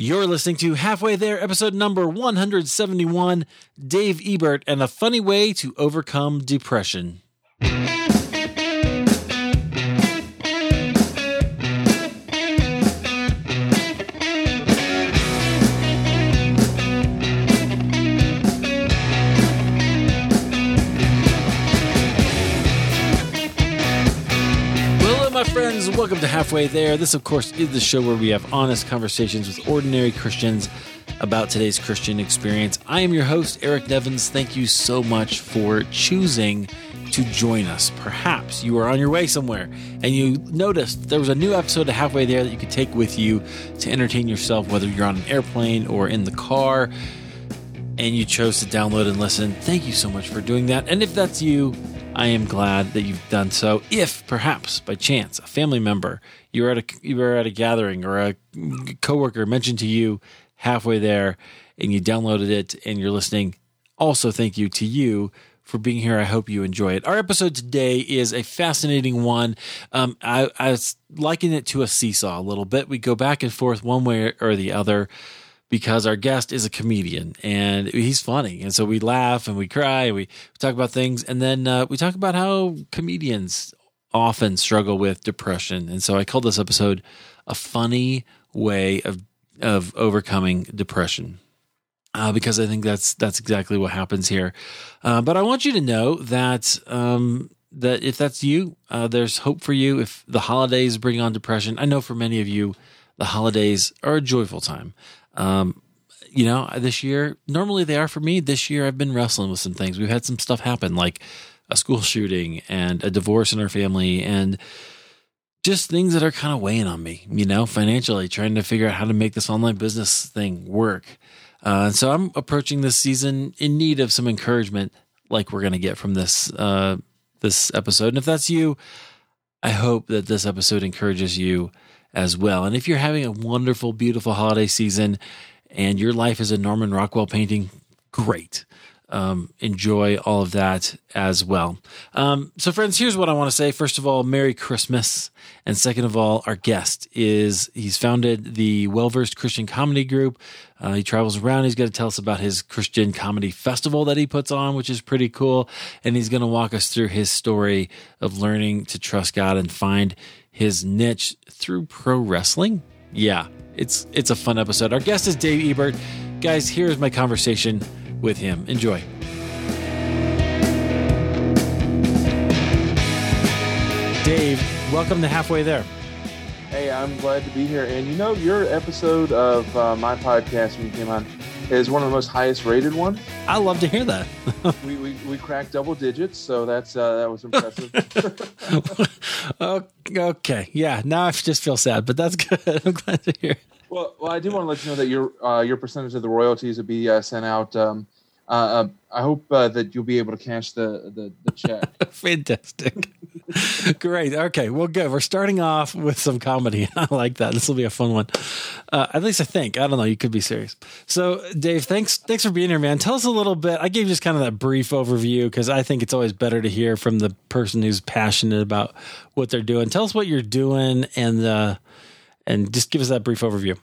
You're listening to Halfway There, episode number 171 Dave Ebert and a Funny Way to Overcome Depression. Welcome to Halfway There. This, of course, is the show where we have honest conversations with ordinary Christians about today's Christian experience. I am your host, Eric Nevins. Thank you so much for choosing to join us. Perhaps you are on your way somewhere and you noticed there was a new episode of Halfway There that you could take with you to entertain yourself, whether you're on an airplane or in the car, and you chose to download and listen. Thank you so much for doing that. And if that's you, I am glad that you've done so. If perhaps by chance a family member you were at a you were at a gathering or a coworker mentioned to you halfway there and you downloaded it and you're listening, also thank you to you for being here. I hope you enjoy it. Our episode today is a fascinating one. Um, I, I liken it to a seesaw a little bit. We go back and forth one way or the other because our guest is a comedian and he's funny. And so we laugh and we cry and we talk about things. And then uh, we talk about how comedians often struggle with depression. And so I called this episode A Funny Way of, of Overcoming Depression. Uh, because I think that's that's exactly what happens here. Uh, but I want you to know that um, that if that's you, uh, there's hope for you. If the holidays bring on depression, I know for many of you, the holidays are a joyful time. Um, you know, this year, normally they are for me. This year, I've been wrestling with some things. We've had some stuff happen, like a school shooting and a divorce in our family, and just things that are kind of weighing on me, you know, financially, trying to figure out how to make this online business thing work. Uh, so I'm approaching this season in need of some encouragement, like we're going to get from this uh, this episode. And if that's you, I hope that this episode encourages you as well. And if you're having a wonderful, beautiful holiday season and your life is a Norman Rockwell painting, great. Um, enjoy all of that as well. Um, so, friends, here's what I want to say. First of all, Merry Christmas. And second of all, our guest is he's founded the Well Versed Christian Comedy Group. Uh, he travels around. He's going to tell us about his Christian comedy festival that he puts on, which is pretty cool. And he's going to walk us through his story of learning to trust God and find his niche through pro wrestling. Yeah, it's it's a fun episode. Our guest is Dave Ebert. Guys, here's my conversation with him. Enjoy. Dave, welcome to Halfway There. Hey, I'm glad to be here. And you know, your episode of uh, my podcast when you came on is one of the most highest rated ones. I love to hear that. we, we we cracked double digits, so that's uh, that was impressive. okay, yeah. Now I just feel sad, but that's good. I'm glad to hear. Well, well, I do want to let you know that your uh, your percentage of the royalties will be uh, sent out. Um, uh, uh, I hope uh, that you'll be able to cash the the, the check. Fantastic. Great. Okay. Well, good. We're starting off with some comedy. I like that. This will be a fun one. Uh, at least I think. I don't know. You could be serious. So, Dave, thanks. Thanks for being here, man. Tell us a little bit. I gave you just kind of that brief overview because I think it's always better to hear from the person who's passionate about what they're doing. Tell us what you're doing and uh, and just give us that brief overview.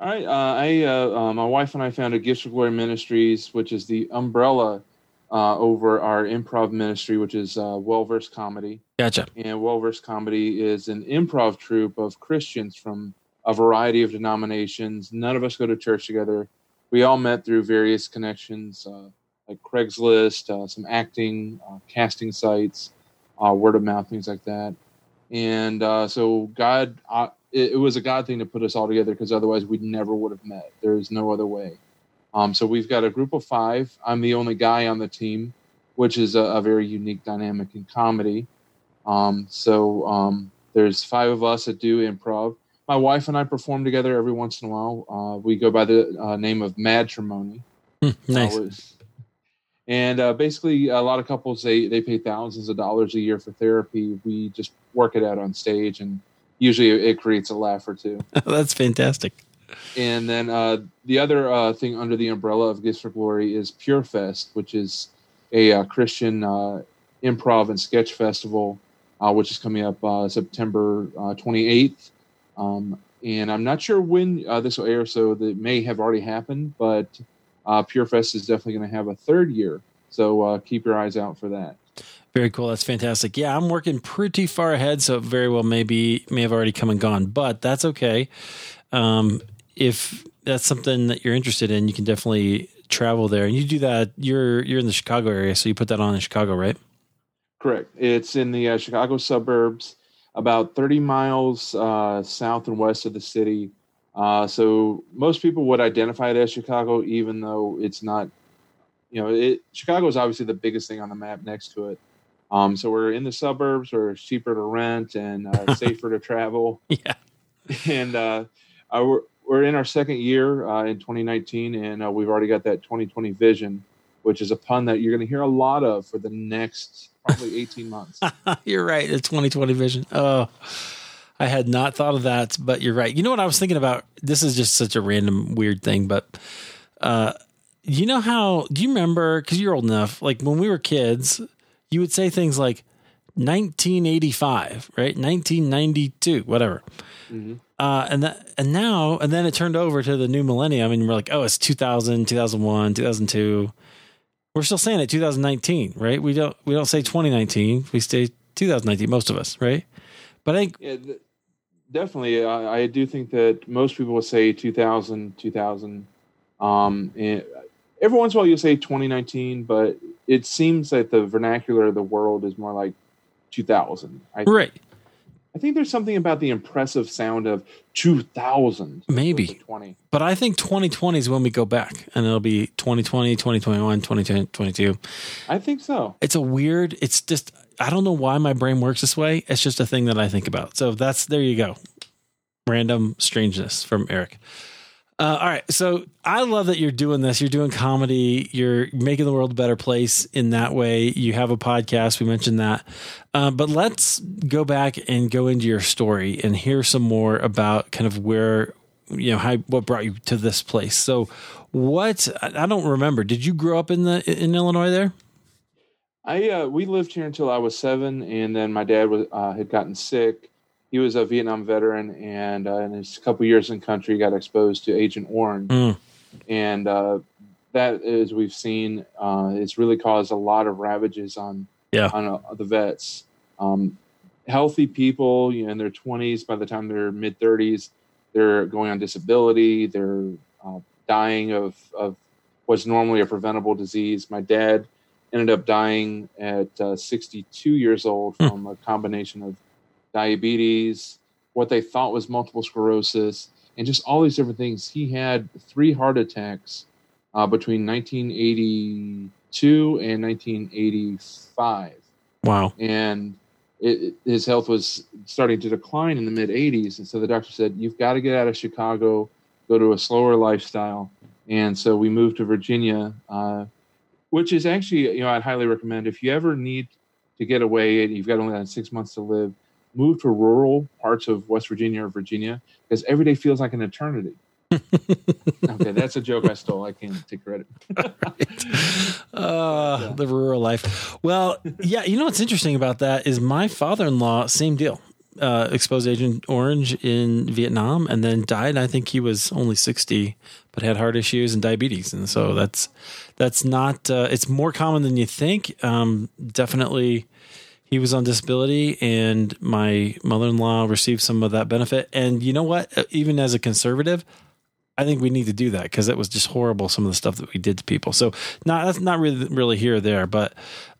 All right. Uh, I, uh, uh, my wife and I founded Gifts for Glory Ministries, which is the umbrella uh, over our improv ministry, which is uh, Well Versed Comedy. Gotcha. And Well Versed Comedy is an improv troupe of Christians from a variety of denominations. None of us go to church together. We all met through various connections, uh, like Craigslist, some acting, casting sites, word of mouth, things like that. And so God it, it, was a God thing to put us all together because otherwise we never would have met. There is no other way. Um, so we've got a group of five. I'm the only guy on the team, which is a, a very unique dynamic in comedy. Um, so um, there's five of us that do improv. My wife and I perform together every once in a while. Uh, we go by the uh, name of Matrimony. Hmm, nice. Uh, and uh, basically, a lot of couples they they pay thousands of dollars a year for therapy. We just work it out on stage and usually it creates a laugh or two. That's fantastic. And then uh, the other uh, thing under the umbrella of Gifts for Glory is Pure Fest, which is a uh, Christian uh, improv and sketch festival, uh, which is coming up uh, September 28th. Um, and I'm not sure when uh, this will air, so it may have already happened. But uh, PureFest is definitely going to have a third year, so uh, keep your eyes out for that. Very cool. That's fantastic. Yeah, I'm working pretty far ahead, so very well maybe may have already come and gone, but that's okay. Um, if that's something that you're interested in, you can definitely travel there. And you do that. You're you're in the Chicago area, so you put that on in Chicago, right? Correct. It's in the uh, Chicago suburbs, about 30 miles uh, south and west of the city. Uh, so most people would identify it as Chicago, even though it's not. You know, it, Chicago is obviously the biggest thing on the map next to it. Um, so we're in the suburbs, we're cheaper to rent and uh, safer to travel. Yeah. And uh, uh, we're, we're in our second year uh, in 2019, and uh, we've already got that 2020 vision, which is a pun that you're going to hear a lot of for the next probably 18 months. you're right. The 2020 vision. Oh, I had not thought of that, but you're right. You know what I was thinking about? This is just such a random, weird thing, but uh, you know how? Do you remember? Because you're old enough. Like when we were kids, you would say things like 1985, right? 1992, whatever. Mm-hmm. Uh, and that, and now, and then it turned over to the new millennium, and we're like, oh, it's 2000, 2001, 2002. We're still saying it 2019, right? We don't we don't say 2019. We say 2019. Most of us, right? But I think yeah, th- definitely, I, I do think that most people will say 2000, 2000. Um, and every once in a while, you'll say 2019, but it seems that the vernacular of the world is more like 2000. I, right. I think there's something about the impressive sound of 2000. Maybe. 20. But I think 2020 is when we go back and it'll be 2020, 2021, 2022. I think so. It's a weird, it's just, I don't know why my brain works this way. It's just a thing that I think about. So that's, there you go. Random strangeness from Eric. Uh, all right. So I love that you're doing this. You're doing comedy. You're making the world a better place in that way. You have a podcast. We mentioned that. Uh, but let's go back and go into your story and hear some more about kind of where, you know, how, what brought you to this place. So what, I don't remember. Did you grow up in the, in Illinois there? I, uh, we lived here until I was seven and then my dad was, uh, had gotten sick he was a Vietnam veteran, and uh, in his couple years in country, got exposed to Agent Orange, Mm. and uh, that, as we've seen, uh, it's really caused a lot of ravages on Yeah. on uh, the vets. Um, healthy people, you know, in their twenties, by the time they're mid thirties, they're going on disability. They're uh, dying of of what's normally a preventable disease. My dad ended up dying at uh, 62 years old Hmm. from a combination of diabetes, what they thought was multiple sclerosis, and just all these different things. He had three heart attacks uh, between 1982 and 1985, Wow. and it, his health was starting to decline in the mid 80s. And so the doctor said, "You've got to get out of Chicago, go to a slower lifestyle." And so we moved to Virginia, uh, which is actually, you know, I'd highly recommend if you ever need to get away and you've got only six months to live, move to rural parts of West Virginia or Virginia because every day feels like an eternity. okay, that's a joke I stole. I can't take credit. uh, the rural life. Well, yeah, you know what's interesting about that is my father-in-law, same deal. Uh, exposed Agent Orange in Vietnam, and then died. I think he was only sixty, but had heart issues and diabetes, and so that's that's not. Uh, it's more common than you think. Um, definitely, he was on disability, and my mother-in-law received some of that benefit. And you know what? Uh, Even as a conservative, I think we need to do that because it was just horrible. Some of the stuff that we did to people. So not that's not really really here or there, but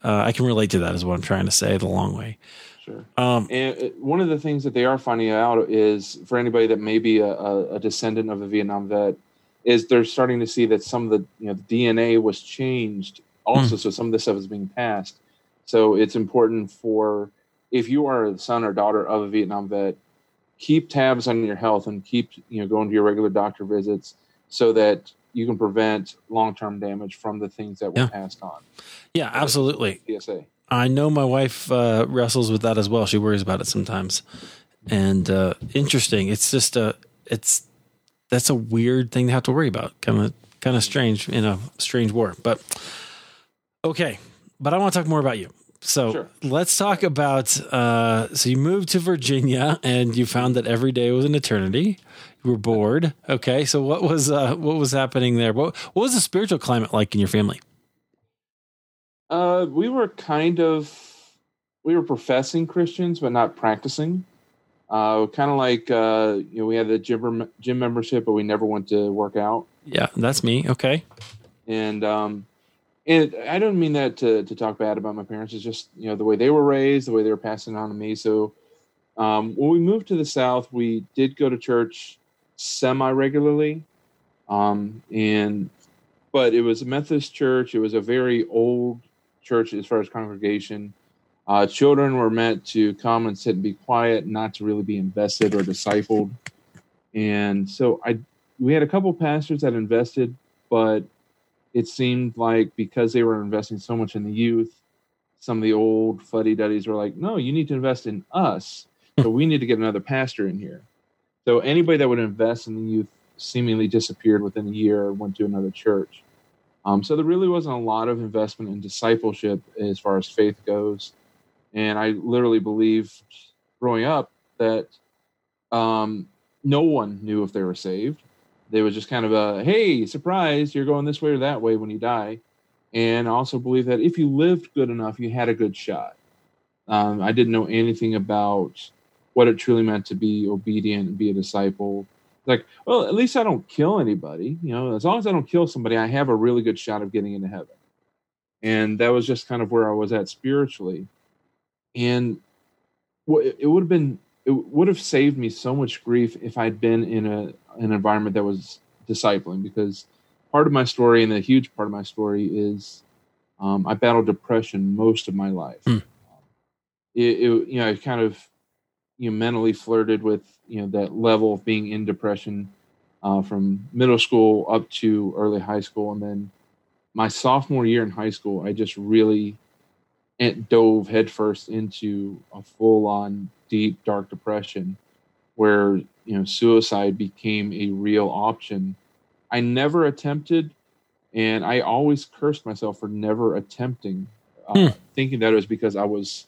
uh, I can relate to that. Is what I'm trying to say. The long way. Sure. Um, And uh, one of the things that they are finding out is for anybody that may be a, a, a descendant of a Vietnam vet, is they're starting to see that some of the you know the DNA was changed also, so some of this stuff is being passed. So it's important for if you are the son or daughter of a Vietnam vet, keep tabs on your health and keep you know going to your regular doctor visits so that you can prevent long term damage from the things that were Yeah. passed on. yeah, absolutely. PSA. I know my wife uh, wrestles with that as well. She worries about it sometimes, and uh, interesting. It's just a it's that's a weird thing to have to worry about. Kind of kind of strange in a strange war, but okay. But I want to talk more about you. So sure. let's talk about. Uh, so you moved to Virginia and you found that every day was an eternity. You were bored. Okay, so what was uh, what was happening there? What what was the spiritual climate like in your family? Uh, we were kind of we were professing Christians, but not practicing. Uh, kind of like uh, you know, we had the gym gym membership, but we never went to work out. Yeah, that's me. Okay. And um, and I don't mean that to to talk bad about my parents. It's just you know the way they were raised, the way they were passing on to me. So um, when we moved to the south, we did go to church semi regularly, um, and but it was a Methodist church. It was a very old church as far as congregation. Uh, children were meant to come and sit and be quiet, not to really be invested or discipled. And so I, we had a couple pastors that invested, but it seemed like because they were investing so much in the youth, some of the old fuddy duddies were like, "No, you need to invest in us. So we need to get another pastor in here." So anybody that would invest in the youth seemingly disappeared within a year or went to another church. Um, so there really wasn't a lot of investment in discipleship as far as faith goes. And I literally believe growing up that um, no one knew if they were saved. They was just kind of a, hey, surprise, you're going this way or that way when you die. And also believe that if you lived good enough, you had a good shot. Um, I didn't know anything about what it truly meant to be obedient and be a disciple. Like, well, at least I don't kill anybody. You know, as long as I don't kill somebody, I have a really good shot of getting into heaven. And that was just kind of where I was at spiritually and it would have been it would have saved me so much grief if I'd been in a an environment that was discipling because part of my story and a huge part of my story is um, I battled depression most of my life. Mm. It, it, you know, I kind of you know mentally flirted with you know that level of being in depression uh, from middle school up to early high school, and then my sophomore year in high school, I just really dove headfirst into a full on deep dark depression where you know suicide became a real option i never attempted and i always cursed myself for never attempting uh, hmm. thinking that it was because i was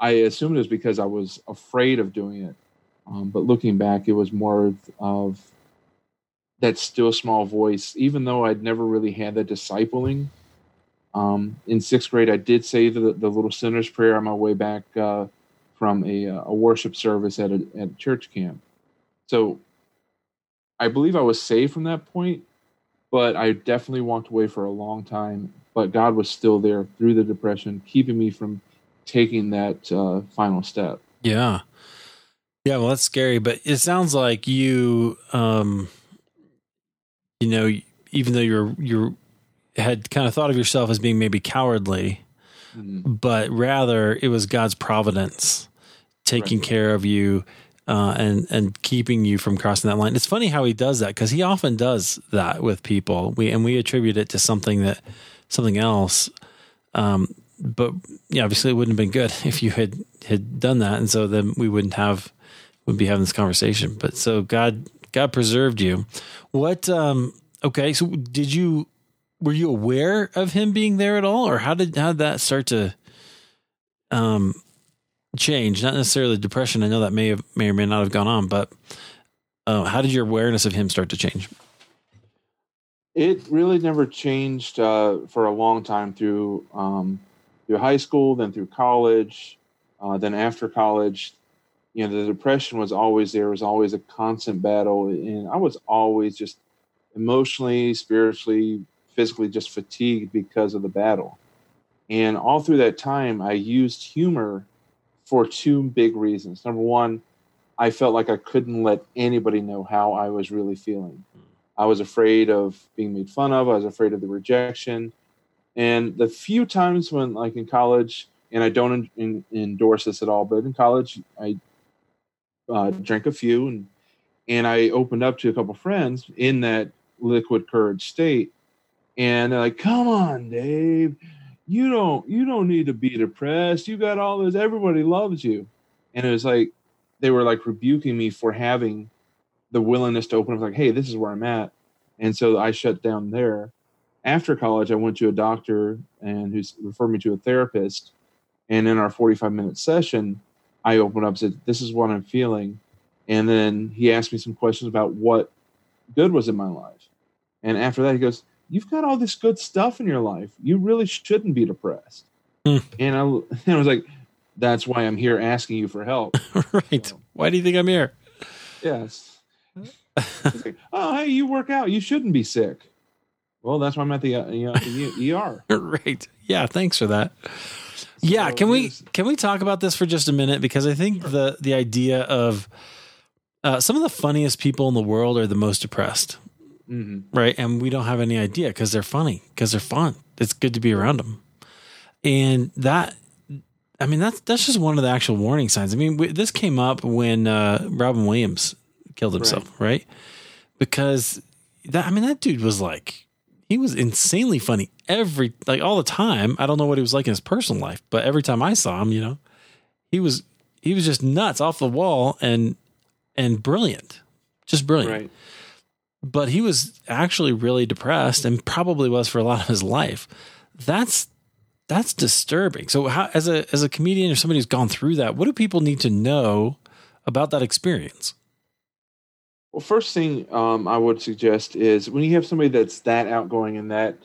i assumed it was because i was afraid of doing it um, but looking back it was more of, that still small voice even though i'd never really had that discipling um, in sixth grade, I did say the, the little sinner's prayer on my way back uh, from a, uh, a, worship service at a, at a church camp. So I believe I was saved from that point, but I definitely walked away for a long time. But God was still there through the depression, keeping me from taking that uh, final step. Yeah. Yeah, well, that's scary, but it sounds like you, um, you know, even though you're you're had kind of thought of yourself as being maybe cowardly, mm-hmm. but rather it was God's providence taking right. care of you uh, and and keeping you from crossing that line. It's funny how he does that because he often does that with people. We and we attribute it to something that something else. Um, but yeah, obviously it wouldn't have been good if you had had done that, and so then we wouldn't have would be having this conversation. But so God God preserved you. What? Um, okay, so did you were you aware of him being there at all, or how did how did that start to um change? Not necessarily depression. I know that may have may or may not have gone on, but uh, how did your awareness of him start to change? It really never changed uh, for a long time through um, through high school, then through college, uh, then after college. You know, the depression was always there. It was always a constant battle, and I was always just emotionally, spiritually, physically just fatigued because of the battle. And all through that time, I used humor for two big reasons. Number one, I felt like I couldn't let anybody know how I was really feeling. I was afraid of being made fun of. I was afraid of the rejection. And the few times when, like in college, and I don't endorse this at all, but in college, I uh, drank a few and and I opened up to a couple friends in that liquid courage state and they're like, "Come on, Dave, you don't you don't need to be depressed. You got all this. Everybody loves you." And it was like they were like rebuking me for having the willingness to open up, like, "Hey, this is where I'm at." And so I shut down there. After college, I went to a doctor and who's referred me to a therapist. And in our 45 minute session, I opened up said, This is what I'm feeling. And then he asked me some questions about what good was in my life. And after that, he goes, You've got all this good stuff in your life. You really shouldn't be depressed. Hmm. And, I, and I was like, That's why I'm here asking you for help. right. Why do you think I'm here? Yes. Like, oh, hey, you work out. You shouldn't be sick. Well, that's why I'm at the, uh, you know, the ER. right. Yeah. Thanks for that. Yeah. Can we can we talk about this for just a minute? Because I think the the idea of uh, some of the funniest people in the world are the most depressed, Mhm. right? And we don't have any idea because they're funny, because they're fun. It's good to be around them, and that. I mean that's that's just one of the actual warning signs. I mean, we, this came up when uh, Robin Williams killed himself, right? Because that I mean that dude was like he was insanely funny every like all the time. I don't know what he was like in his personal life, but every time I saw him, you know, he was he was just nuts off the wall and and brilliant. Just brilliant. Right. But he was actually really depressed and probably was for a lot of his life. That's that's disturbing. So how as a as a comedian or somebody who's gone through that, what do people need to know about that experience? Well, first thing um, I would suggest is when you have somebody that's that outgoing and that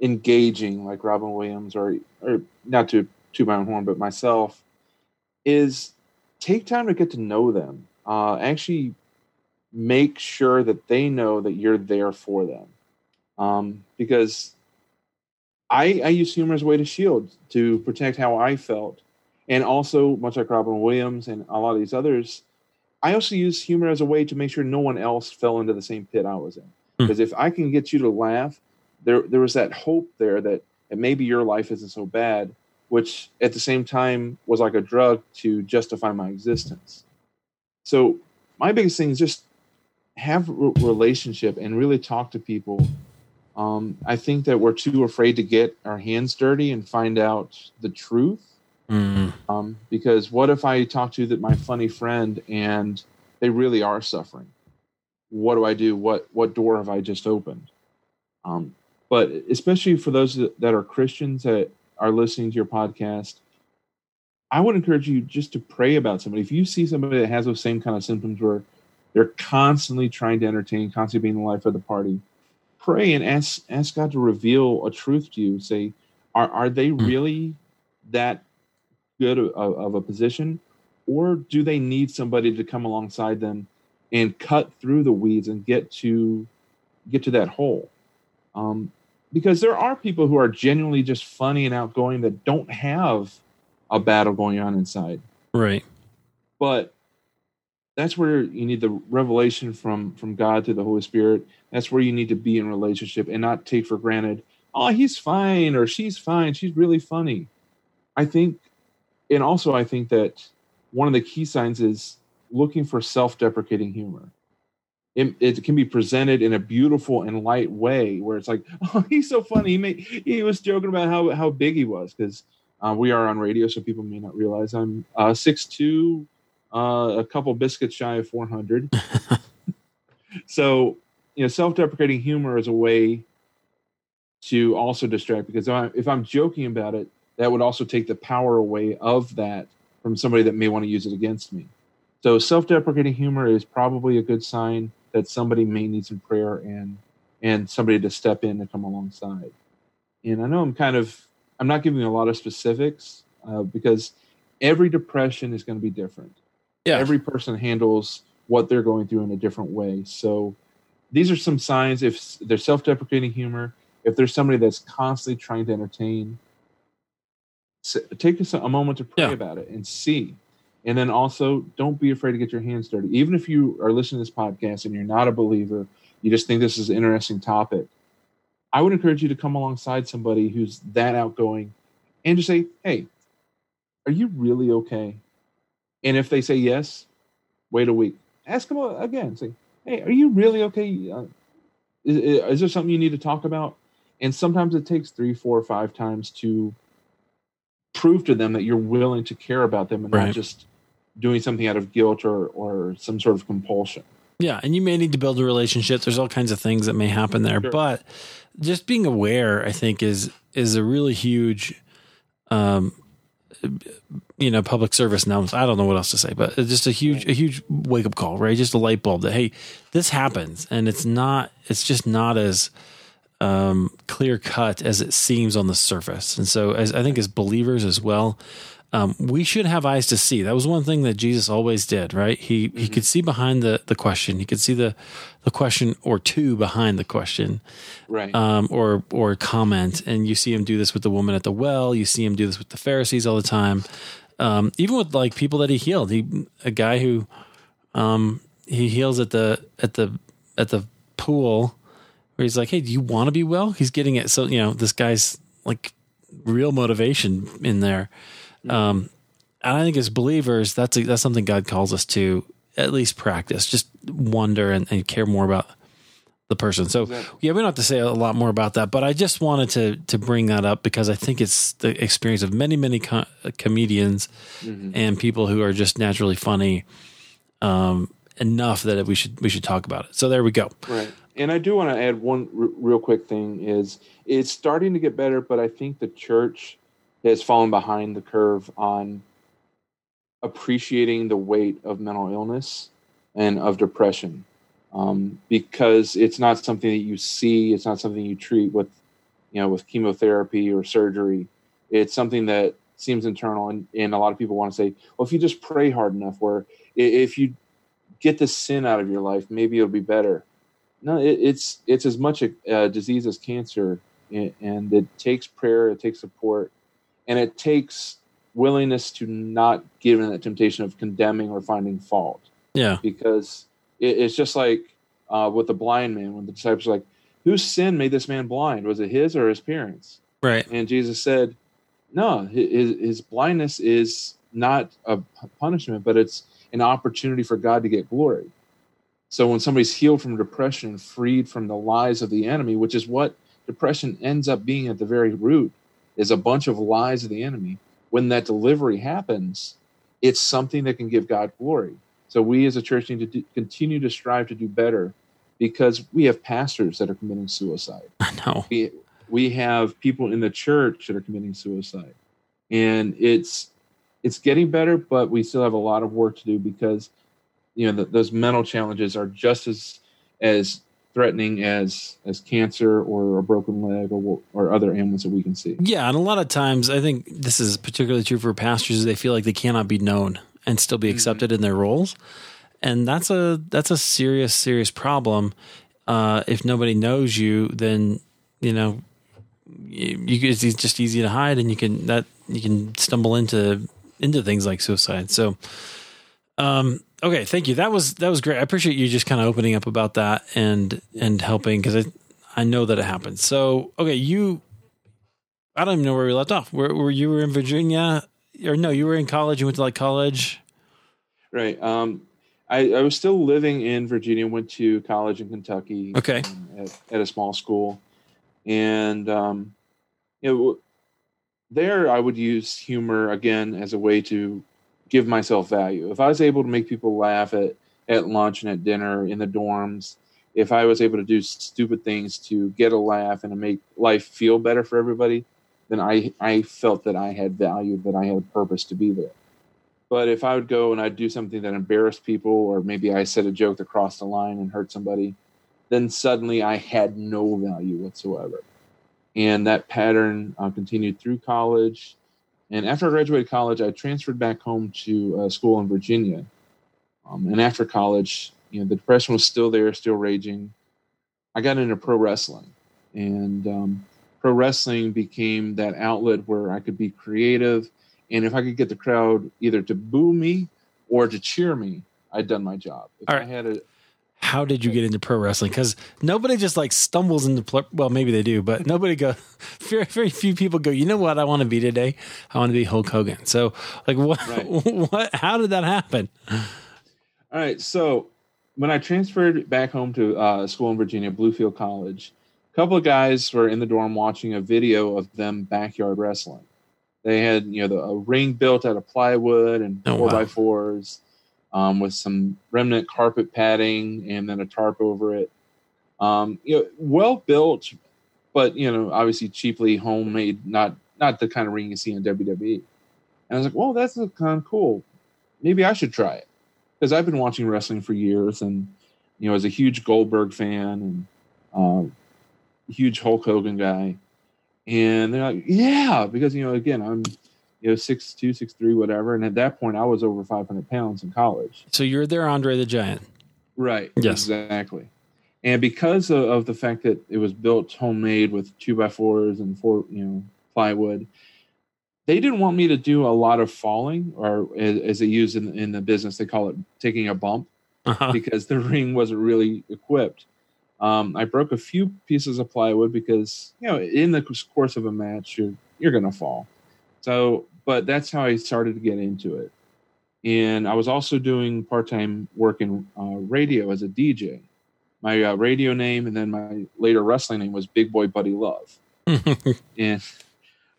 engaging, like Robin Williams, or or not to to my own horn, but myself, is take time to get to know them. Uh, actually, make sure that they know that you're there for them, um, because I I use humor as a way to shield to protect how I felt, and also much like Robin Williams and a lot of these others. I also use humor as a way to make sure no one else fell into the same pit I was in. Hmm. Because if I can get you to laugh, there there was that hope there that, that maybe your life isn't so bad, which at the same time was like a drug to justify my existence. So my biggest thing is just have a relationship and really talk to people. Um, I think that we're too afraid to get our hands dirty and find out the truth. Mm, Um, because what if I talk to that my funny friend and they really are suffering? What do I do? What what door have I just opened? Um, but especially for those that, that are Christians that are listening to your podcast, I would encourage you just to pray about somebody. If you see somebody that has those same kind of symptoms where they're constantly trying to entertain, constantly being the life of the party, pray and ask ask God to reveal a truth to you. Say, are are they really that good of, of a position, or do they need somebody to come alongside them and cut through the weeds and get to get to that hole? Um, because there are people who are genuinely just funny and outgoing that don't have a battle going on inside right. but that's where you need the revelation from from god through the holy spirit. That's where you need to be in relationship and not take for granted oh he's fine or she's fine she's really funny. I think and also i think that one of the key signs is looking for self-deprecating humor. It, it can be presented in a beautiful and light way where it's like oh he's so funny. He made, he was joking about how how big he was. Because uh, we are on radio so people may not realize i'm uh, 6'2 uh, a couple biscuits shy of 400 so you know self-deprecating humor is a way to also distract because if I- if i'm joking about it that would also take the power away of that from somebody that may want to use it against me. So self-deprecating humor is probably a good sign that somebody may need some prayer and and somebody to step in to come alongside. And i know i'm kind of i'm not giving a lot of specifics uh, because every depression is going to be different Yeah. every person handles what they're going through in a different way. So these are some signs if there's self-deprecating humor, if there's somebody that's constantly trying to entertain, take a moment to pray Yeah. about it and see. And then also don't be afraid to get your hands dirty. Even if you are listening to this podcast and you're not a believer, you just think this is an interesting topic. I would encourage you to come alongside somebody who's that outgoing and just say, Hey, are you really okay? And if they say yes, wait a week. Ask them again. Say, hey, are you really okay? Uh, is, is there something you need to talk about? And sometimes it takes three, four, five times to prove to them that you're willing to care about them and Right. not just doing something out of guilt or, or some sort of compulsion. Yeah, and you may need to build a relationship. There's all kinds of things that may happen there, Sure. but just being aware, I think, is is a really huge, um, you know, public service announcement. I don't know what else to say, but it's just a huge, a huge wake up call, right? Just a light bulb that hey, this happens, and it's not, it's just not as um, clear cut as it seems on the surface. And so, as I think as believers as well, um, we should have eyes to see. That was one thing that Jesus always did, right? He mm-hmm. he could see behind the the question. He could see the the question or two behind the question, right? Um, or or comment. And you see him do this with the woman at the well. You see him do this with the Pharisees all the time. Um, even with like people that he healed. He a guy who um, he heals at the at the at the pool where he's like, "Hey, do you want to be well?" He's getting it. So you know, this guy's like real motivation in there. Um, and I think as believers, that's a, that's something God calls us to at least practice, just wonder and, and care more about the person. So exactly. yeah, we don't have to say a lot more about that, but I just wanted to to bring that up because I think it's the experience of many many co- comedians mm-hmm. and people who are just naturally funny um, enough that we should we should talk about it. So there we go. Right. And I do want to add one r- real quick thing is it's starting to get better, but I think the church has fallen behind the curve on appreciating the weight of mental illness and of depression. Um, because it's not something that you see it's not something you treat with you know with chemotherapy or surgery. It's something that seems internal and, and a lot of people want to say well if you just pray hard enough where if you get the sin out of your life maybe it'll be better. No it, it's it's as much a, a disease as cancer and it takes prayer it takes support and it takes willingness to not give in that temptation of condemning or finding fault. Yeah, because it, it's just like uh, with the blind man when the disciples were like, "Whose sin made this man blind? Was it his or his parents?" Right. And Jesus said, "No, his, his blindness is not a punishment, but it's an opportunity for God to get glory." So when somebody's healed from depression and freed from the lies of the enemy, which is what depression ends up being at the very root, is a bunch of lies of the enemy. When that delivery happens, it's something that can give God glory. So we as a church need to do, continue to strive to do better because we have pastors that are committing suicide. I know. We, we have people in the church that are committing suicide. And it's it's getting better, but we still have a lot of work to do because you know the, those mental challenges are just as as threatening as as cancer or a broken leg or or other ailments that we can see. Yeah, and a lot of times I think this is particularly true for pastors. They feel like they cannot be known and still be mm-hmm. accepted mm-hmm. in their roles, and that's a that's a serious serious problem. Uh, if nobody knows you, then you know you, you, it's just easy to hide, and you can that you can stumble into into things like suicide. So, um, okay, thank you. That was that was great. I appreciate you just kind of opening up about that and and helping because I I know that it happens. So okay, you I don't even know where we left off. Where, were you were in Virginia or no? You were in college. You went to like college, right? Um, I, I was still living in Virginia. Went to college in Kentucky. Okay, um, at, at, a small school, and um, you know, there I would use humor again as a way to give myself value. If I was able to make people laugh at, at lunch and at dinner in the dorms, if I was able to do stupid things to get a laugh and to make life feel better for everybody, then I, I felt that I had value, that I had a purpose to be there. But if I would go and I'd do something that embarrassed people, or maybe I said a joke that crossed the line and hurt somebody, then suddenly I had no value whatsoever. And that pattern uh, continued through college and after I graduated college, I transferred back home to a school in Virginia. Um, and after college, you know, the depression was still there, still raging. I got into pro wrestling, and um, pro wrestling became that outlet where I could be creative. And if I could get the crowd either to boo me or to cheer me, I'd done my job. If I had a, how did you get into pro wrestling? Because nobody just like stumbles into play. Well, maybe they do, but nobody go. Very, very few people go. You know what I want to be today? I want to be Hulk Hogan. So, like, what? Right. What? How did that happen? All right. So, when I transferred back home to uh, school in Virginia, Bluefield College, a couple of guys were in the dorm watching a video of them backyard wrestling. They had, you know, the, a ring built out of plywood and oh, four wow. by fours um, with some remnant carpet padding and then a tarp over it. Um, you know, well built, but you know, obviously cheaply homemade, not not the kind of ring you see in WWE. And I was like, well, that's kind of cool. Maybe I should try it because I've been watching wrestling for years, and you know, as a huge Goldberg fan and uh, huge Hulk Hogan guy, and they're like, yeah, because you know, again, I'm you know six two, six three, whatever, and at that point, I was over 500 pounds in college. So you're there, Andre the Giant. Right. Yes. Exactly. And because of, of the fact that it was built homemade with two by fours and four, you know, plywood, they didn't want me to do a lot of falling, or as, as they use in, in the business, they call it taking a bump, Uh-huh. because the ring wasn't really equipped. Um, I broke a few pieces of plywood because you know in the course of a match you're you're gonna fall. So, but that's how I started to get into it. And I was also doing part time work in uh, radio as a DJ. My uh, radio name and then my later wrestling name was Big Boy Buddy Love. and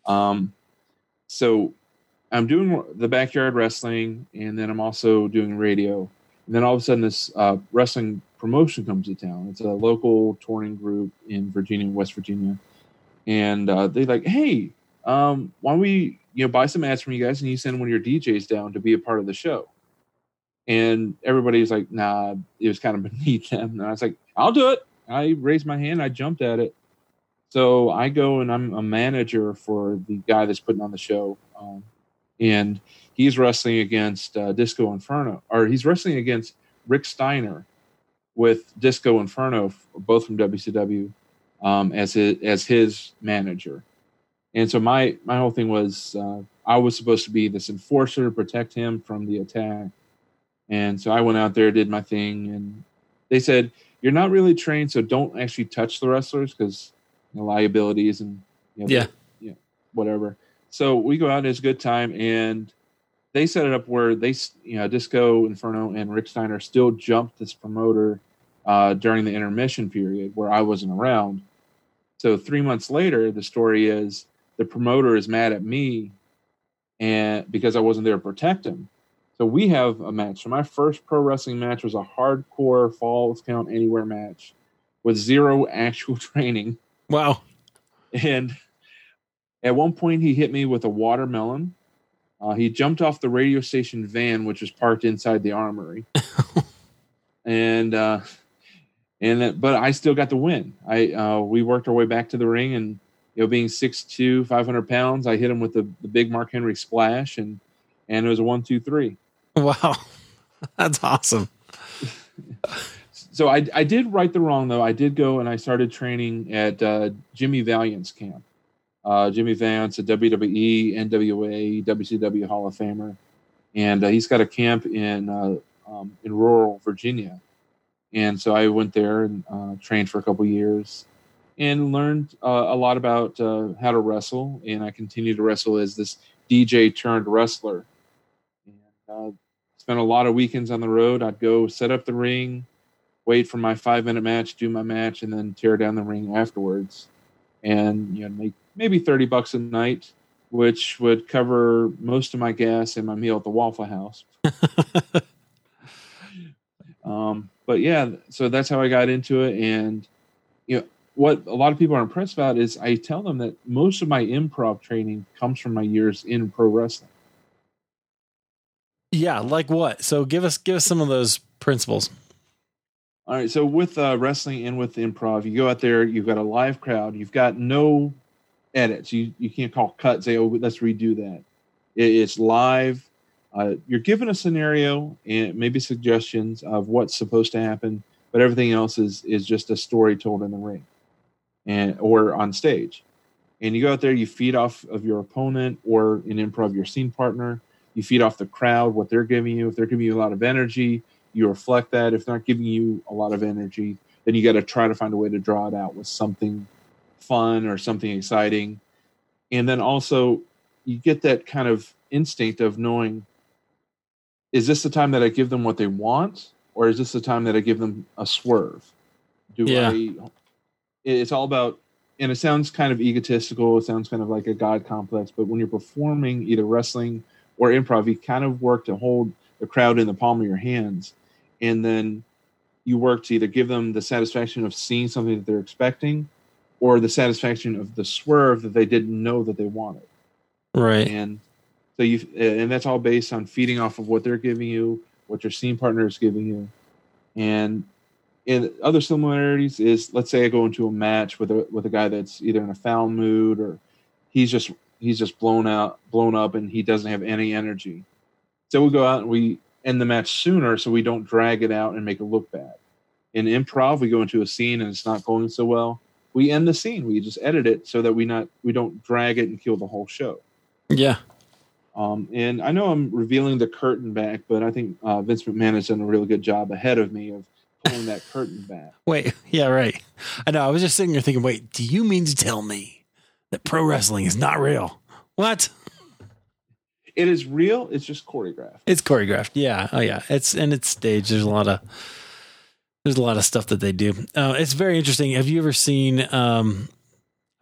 um, so I'm doing the backyard wrestling, and then I'm also doing radio. And then all of a sudden, this uh, wrestling promotion comes to town. It's a local touring group in Virginia, West Virginia, and uh, they're like, "Hey, um, why don't we, you know, buy some ads from you guys, and you send one of your DJs down to be a part of the show?" And everybody's like, "Nah," it was kind of beneath them. And I was like, "I'll do it." I raised my hand. I jumped at it. So I go and I'm a manager for the guy that's putting on the show, um, and he's wrestling against uh, Disco Inferno, or he's wrestling against Rick Steiner with Disco Inferno, both from WCW, um, as his, as his manager. And so my my whole thing was uh, I was supposed to be this enforcer, protect him from the attack. And so I went out there, did my thing, and they said you're not really trained, so don't actually touch the wrestlers because you know, liabilities and you know, Yeah. yeah, whatever. So we go out, it's a good time, and they set it up where they, you know, Disco Inferno and Rick Steiner still jumped this promoter uh, during the intermission period where I wasn't around. So three months later, the story is the promoter is mad at me, and because I wasn't there to protect him. So we have a match. So my first pro wrestling match was a hardcore falls count anywhere match with zero actual training. wow. And at one point, he hit me with a watermelon. Uh, he jumped off the radio station van, which was parked inside the armory. and uh, and but I still got the win. I uh, we worked our way back to the ring, and you know, being 6'2", 500 pounds, I hit him with the, the big Mark Henry splash, and and it was a one, two, three. Wow. That's awesome. So I I did right the wrong though. I did go and I started training at uh, Jimmy Valiant's camp. Uh, Jimmy Valiant's a WWE, NWA, WCW Hall of Famer, and uh, he's got a camp in uh, um, in rural Virginia. And so I went there and uh, trained for a couple years, and learned uh, a lot about uh, how to wrestle. And I continued to wrestle as this DJ turned wrestler. And uh, spent a lot of weekends on the road. I'd go set up the ring, wait for my five minute match, do my match, and then tear down the ring afterwards. And you know, make maybe thirty bucks a night, which would cover most of my gas and my meal at the Waffle House. um, but yeah, so that's how I got into it. And you know, what a lot of people are impressed about is I tell them that most of my improv training comes from my years in pro wrestling. Yeah, like what? So give us give us some of those principles. All right, so with uh, wrestling and with improv, you go out there, you've got a live crowd, you've got no edits. You you can't call cut, say, oh, let's redo that. It, it's live. Uh, you're given a scenario and maybe suggestions of what's supposed to happen, but everything else is is just a story told in the ring, and or on stage. And you go out there, you feed off of your opponent or in improv your scene partner. You feed off the crowd what they're giving you. If they're giving you a lot of energy, you reflect that. If they're not giving you a lot of energy, then you got to try to find a way to draw it out with something fun or something exciting. And then also, you get that kind of instinct of knowing is this the time that I give them what they want, or is this the time that I give them a swerve? Do Yeah. I? It's all about, and it sounds kind of egotistical. It sounds kind of like a god complex. But when you're performing either wrestling or improv, you kind of work to hold the crowd in the palm of your hands, and then you work to either give them the satisfaction of seeing something that they're expecting, or the satisfaction of the swerve that they didn't know that they wanted Right. and So you and that's all based on feeding off of what they're giving you, what your scene partner is giving you, and and other similarities is let's say I go into a match with a with a guy that's either in a foul mood or he's just he's just blown out blown up and he doesn't have any energy. So we go out and we end the match sooner so we don't drag it out and make it look bad. In improv, we go into a scene and it's not going so well. We end the scene. We just edit it so that we not we don't drag it and kill the whole show. Yeah. Um, and I know I'm revealing the curtain back, but I think uh, Vince McMahon has done a really good job ahead of me of pulling that curtain back. Wait, yeah, right. I know. I was just sitting there thinking, wait, do you mean to tell me that pro wrestling is not real? What? It is real. It's just choreographed. It's choreographed. Yeah. Oh, yeah. It's and it's staged. There's a lot of there's a lot of stuff that they do. Uh, it's very interesting. Have you ever seen? Um,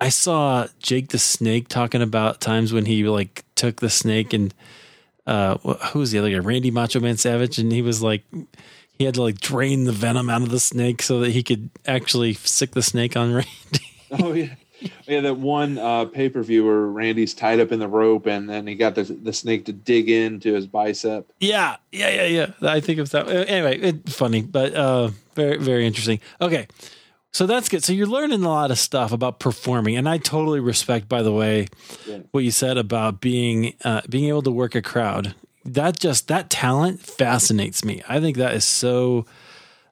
I saw Jake the Snake talking about times when he like took the snake and uh, who was the other guy? Randy Macho Man Savage, and he was like he had to like drain the venom out of the snake so that he could actually sick the snake on Randy. oh yeah. Yeah, that one uh, pay per view where Randy's tied up in the rope and then he got the the snake to dig into his bicep. Yeah, yeah, yeah, yeah. I think it was that. Anyway, it, funny, but uh, very, very interesting. Okay, so that's good. So you're learning a lot of stuff about performing, and I totally respect, by the way, yeah. what you said about being uh, being able to work a crowd. That just that talent fascinates me. I think that is so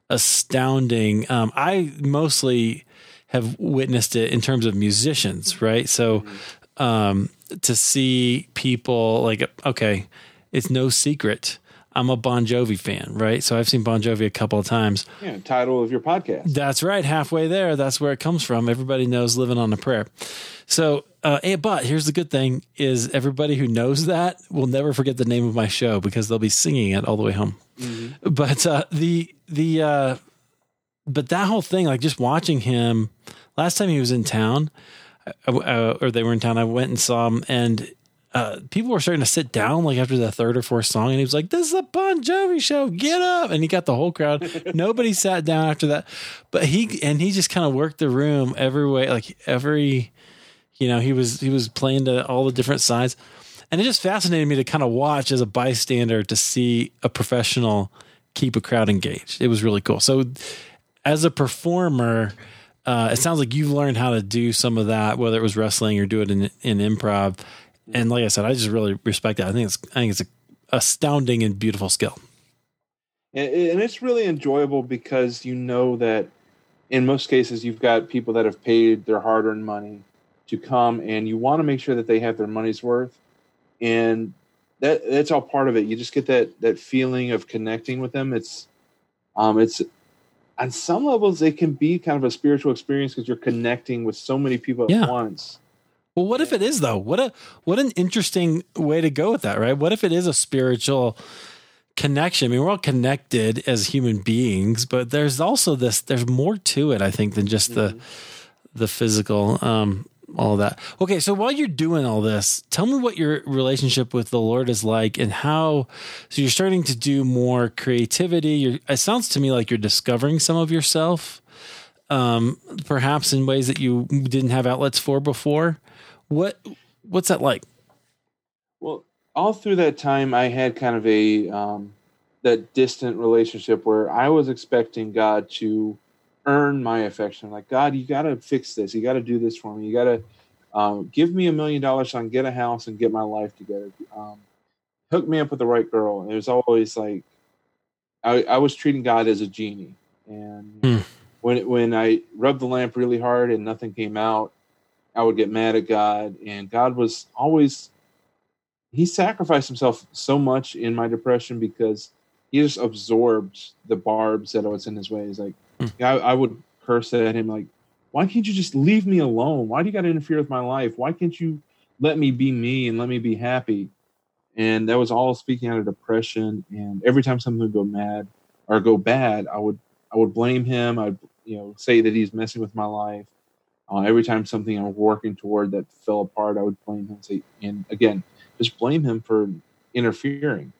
astounding. Um, I mostly have witnessed it in terms of musicians, right? So um, to see people like, okay, it's no secret. I'm a Bon Jovi fan, right? So I've seen Bon Jovi a couple of times. Yeah, title of your podcast. That's right. Halfway there. That's where it comes from. Everybody knows living on a prayer. So, uh, but here's the good thing is everybody who knows that will never forget the name of my show because they'll be singing it all the way home. Mm-hmm. But uh, the, the, uh, but that whole thing, like just watching him last time he was in town, uh, uh, or they were in town, I went and saw him, and uh, people were starting to sit down like after the third or fourth song, and he was like, "This is a Bon Jovi show, get up!" And he got the whole crowd. Nobody sat down after that, but he and he just kind of worked the room every way, like every, you know, he was he was playing to all the different sides, and it just fascinated me to kind of watch as a bystander to see a professional keep a crowd engaged. It was really cool. So as a performer, uh, it sounds like you've learned how to do some of that, whether it was wrestling or do it in, in improv. And like I said, I just really respect that. I think it's I think it's a astounding and beautiful skill. And it's really enjoyable because you know that in most cases you've got people that have paid their hard-earned money to come, and you want to make sure that they have their money's worth. And that that's all part of it. You just get that that feeling of connecting with them. It's um, it's on some levels it can be kind of a spiritual experience because you're connecting with so many people at yeah. once. Well, what if it is though? What a what an interesting way to go with that, right? What if it is a spiritual connection? I mean, we're all connected as human beings, but there's also this. There's more to it, I think, than just the mm-hmm. the physical. Um, all that. Okay, so while you're doing all this, tell me what your relationship with the Lord is like and how so you're starting to do more creativity. You're, it sounds to me like you're discovering some of yourself. Um, perhaps in ways that you didn't have outlets for before. What what's that like? Well, all through that time I had kind of a um, that distant relationship where I was expecting God to earn my affection. Like, God, you got to fix this. You got to do this for me. You got to um, give me a million dollars so I can get a house and get my life together. Um, hook me up with the right girl. And it was always like, I, I was treating God as a genie. And mm. when, when I rubbed the lamp really hard and nothing came out, I would get mad at God. And God was always, he sacrificed himself so much in my depression because he just absorbed the barbs that I was in his way. He's like, I, I would curse at him like, why can't you just leave me alone? Why do you got to interfere with my life? Why can't you let me be me and let me be happy? And that was all speaking out of depression. And every time something would go mad or go bad, I would I would blame him. I'd you know say that he's messing with my life. Uh, every time something I'm working toward that fell apart, I would blame him. Say, and again, just blame him for interfering.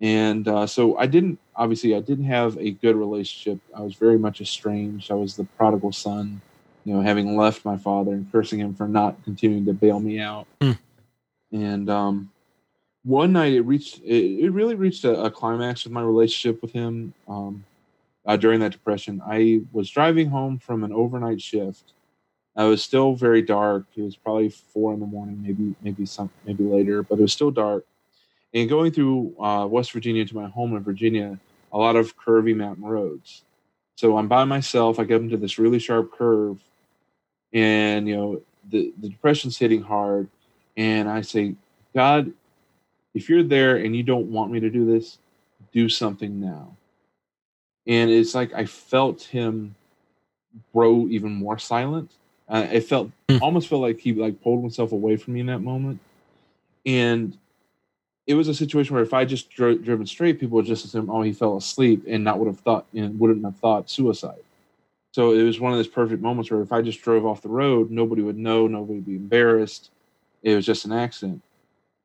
And uh, so I didn't, obviously, I didn't have a good relationship. I was very much estranged. I was the prodigal son, you know, having left my father and cursing him for not continuing to bail me out. Mm. And, um, one night it reached it, it really reached a, a, climax with my relationship with him um, uh, during that depression. I was driving home from an overnight shift. I was still very dark. It was probably four in the morning, maybe maybe some maybe later, but it was still dark. And going through uh, West Virginia to my home in Virginia, a lot of curvy mountain roads. So I'm by myself. I get into this really sharp curve, and you know the the depression's hitting hard. And I say, God, if you're there and you don't want me to do this, do something now. And it's like I felt him grow even more silent. Uh, it felt mm. almost felt like he like pulled himself away from me in that moment. And it was a situation where if I just dro- driven straight, people would just assume, oh, he fell asleep, and not would have thought and wouldn't have thought suicide. So it was one of those perfect moments where if I just drove off the road, nobody would know, nobody would be embarrassed. It was just an accident.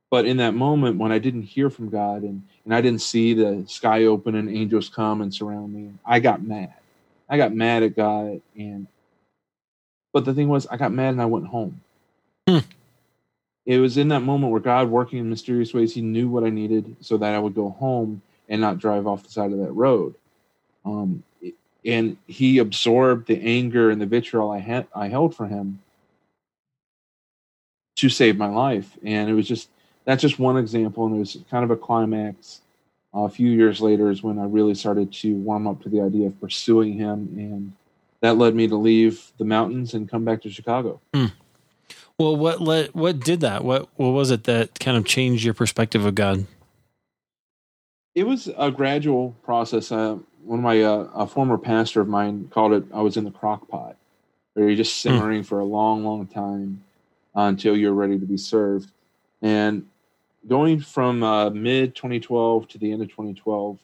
But in that moment when I didn't hear from God and, and I didn't see the sky open and angels come and surround me, I got mad. I got mad at God and but the thing was I got mad and I went home. Hmm. It was in that moment where God working in mysterious ways, he knew what I needed so that I would go home and not drive off the side of that road. Um, and he absorbed the anger and the vitriol I had I held for him to save my life. And it was just that's just one example, and it was kind of a climax. Uh, a few years later is when I really started to warm up to the idea of pursuing him, and that led me to leave the mountains and come back to Chicago. Hmm. Well, what let what did that? What what was it that kind of changed your perspective of God? It was a gradual process. Uh, one of my uh, a former pastor of mine called it. I was in the crock pot, where you're just hmm. simmering hmm. for a long, long time uh, until you're ready to be served. And going from uh, mid 2012 to the end of 2012,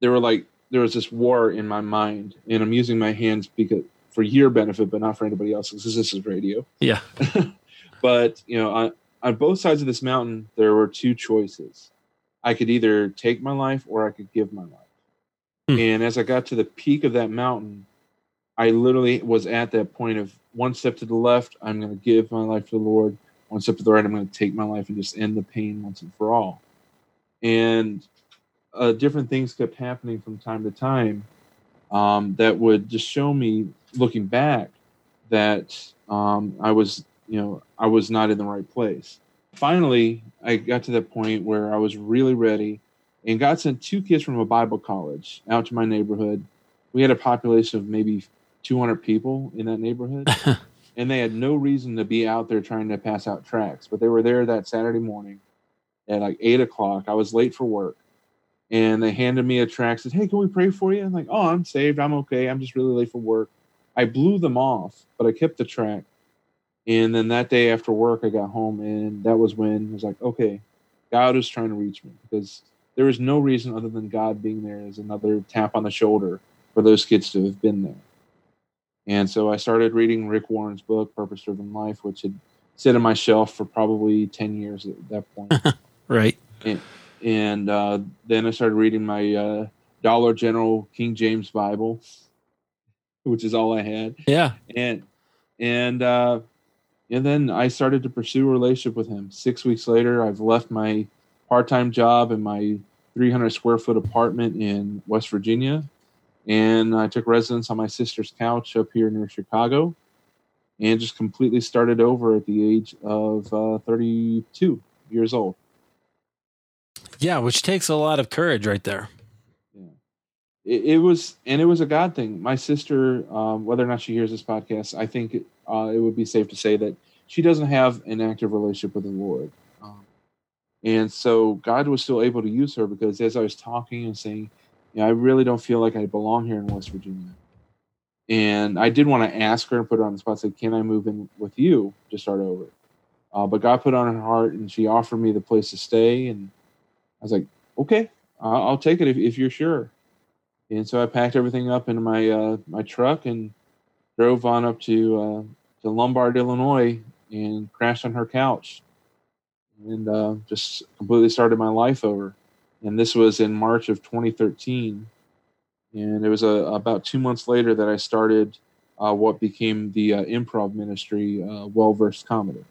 there were like there was this war in my mind, and I'm using my hands because for your benefit, but not for anybody else, because this is radio. Yeah. but you know, on, on both sides of this mountain, there were two choices. I could either take my life or I could give my life. Hmm. And as I got to the peak of that mountain, I literally was at that point of one step to the left, I'm going to give my life to the Lord one step to the right, I'm going to take my life and just end the pain once and for all. And uh, different things kept happening from time to time um, that would just show me, looking back, that um, I was, you know, I was not in the right place. Finally, I got to that point where I was really ready, and God sent two kids from a Bible college out to my neighborhood. We had a population of maybe 200 people in that neighborhood. and they had no reason to be out there trying to pass out tracts. But they were there that Saturday morning at like eight o'clock. I was late for work, and they handed me a tract. Said, "Hey, can we pray for you?" I'm like, "Oh, I'm saved. I'm okay. I'm just really late for work." I blew them off, but I kept the track. And then that day after work, I got home, and that was when I was like, "Okay, God is trying to reach me because there is no reason other than God being there as another tap on the shoulder for those kids to have been there." And so I started reading Rick Warren's book, Purpose Driven Life, which had sit on my shelf for probably 10 years at that point. right. And, and uh, then I started reading my uh, Dollar General King James Bible, which is all I had. Yeah. And, and, uh, and then I started to pursue a relationship with him. Six weeks later, I've left my part time job in my 300 square foot apartment in West Virginia and I took residence on my sister's couch up here near Chicago, and just completely started over at the age of uh, 32 years old. Yeah, which takes a lot of courage, right there. It, it was, and it was a God thing. My sister, um, whether or not she hears this podcast, I think it, uh, it would be safe to say that she doesn't have an active relationship with the Lord. Um, and so God was still able to use her because as I was talking and saying, you know, I really don't feel like I belong here in West Virginia. And I did want to ask her and put her on the spot, say, can I move in with you to start over? Uh, but God put on her heart and she offered me the place to stay. And I was like, okay, I'll, I'll take it if, if, you're sure. And so I packed everything up in my, uh, my truck and drove on up to, uh, to Lombard, Illinois and crashed on her couch and uh, just completely started my life over and this was in March of 2013. And it was a, about two months later that I started uh, what became the uh, improv ministry, uh, Well Versed Comedy.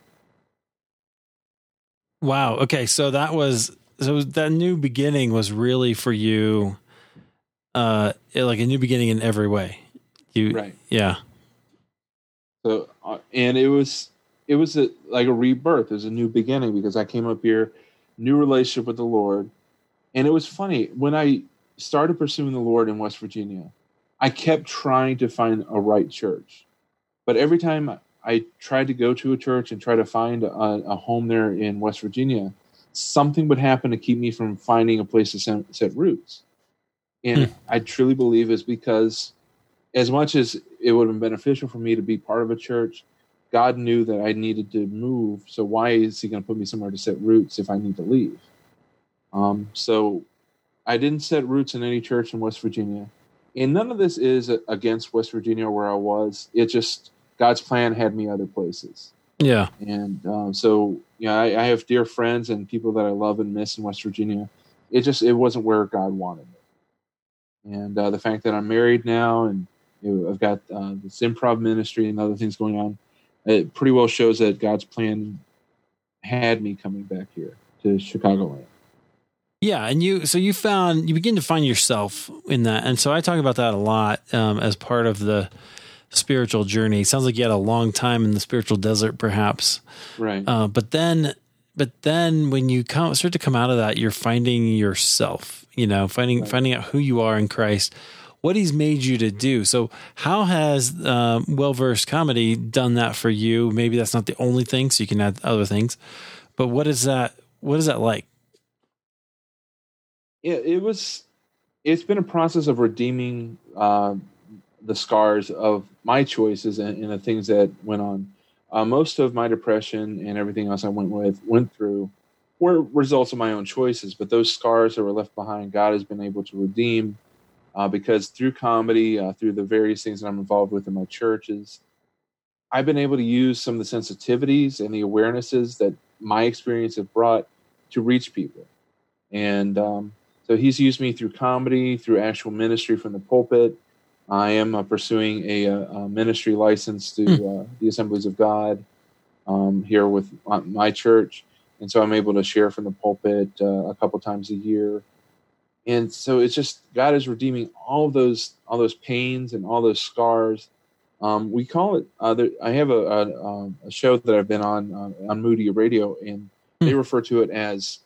Wow. Okay. So that was so that new beginning was really for you, uh, like a new beginning in every way. You Right. Yeah. So, uh, and it was it was a, like a rebirth. It was a new beginning because I came up here, new relationship with the Lord, and it was funny when I started pursuing the Lord in West Virginia. I kept trying to find a right church, but every time I tried to go to a church and try to find a, a home there in West Virginia, something would happen to keep me from finding a place to set, set roots. And Hmm. I truly believe is because as much as it would have been beneficial for me to be part of a church, God knew that I needed to move. So why is He going to put me somewhere to set roots if I need to leave? Um, so I didn't set roots in any church in West Virginia, and none of this is against West Virginia where I was. It just God's plan had me other places, Yeah. and um, so you know I, I have dear friends and people that I love and miss in West Virginia. It just it wasn't where God wanted me, and uh, the fact that I'm married now and you know, I've got uh, this improv ministry and other things going on. It pretty well shows that God's plan had me coming back here to Chicagoland. Yeah, and you so you found you begin to find yourself in that, and so I talk about that a lot um, as part of the spiritual journey. Sounds like you had a long time in the spiritual desert, perhaps, Right. uh, but then, but then when you come start to come out of that, you're finding yourself. You know, finding Right. finding out who you are in Christ, what He's made you to do. So, how has um, well versed comedy done that for you? Maybe that's not the only thing, so you can add other things. But what is that? What is that like? yeah, it was. It's been a process of redeeming uh, the scars of my choices and, and the things that went on. Uh, most of my depression and everything else I went with went through were results of my own choices, but those scars that were left behind, God has been able to redeem uh, because through comedy, uh, through the various things that I'm involved with in my churches, I've been able to use some of the sensitivities and the awarenesses that my experience have brought to reach people. And um, so he's used me through comedy, through actual ministry from the pulpit. I am uh, pursuing a, uh, a ministry license to uh, the Assemblies of God um, here with my, my church. And so I'm able to share from the pulpit uh, a couple times a year. And so it's just God is redeeming all of those all those pains and all those scars. Um, we call it. Uh, there, I have a, a, um, a show that I've been on uh, on Moody Radio, and they Hmm. refer to it as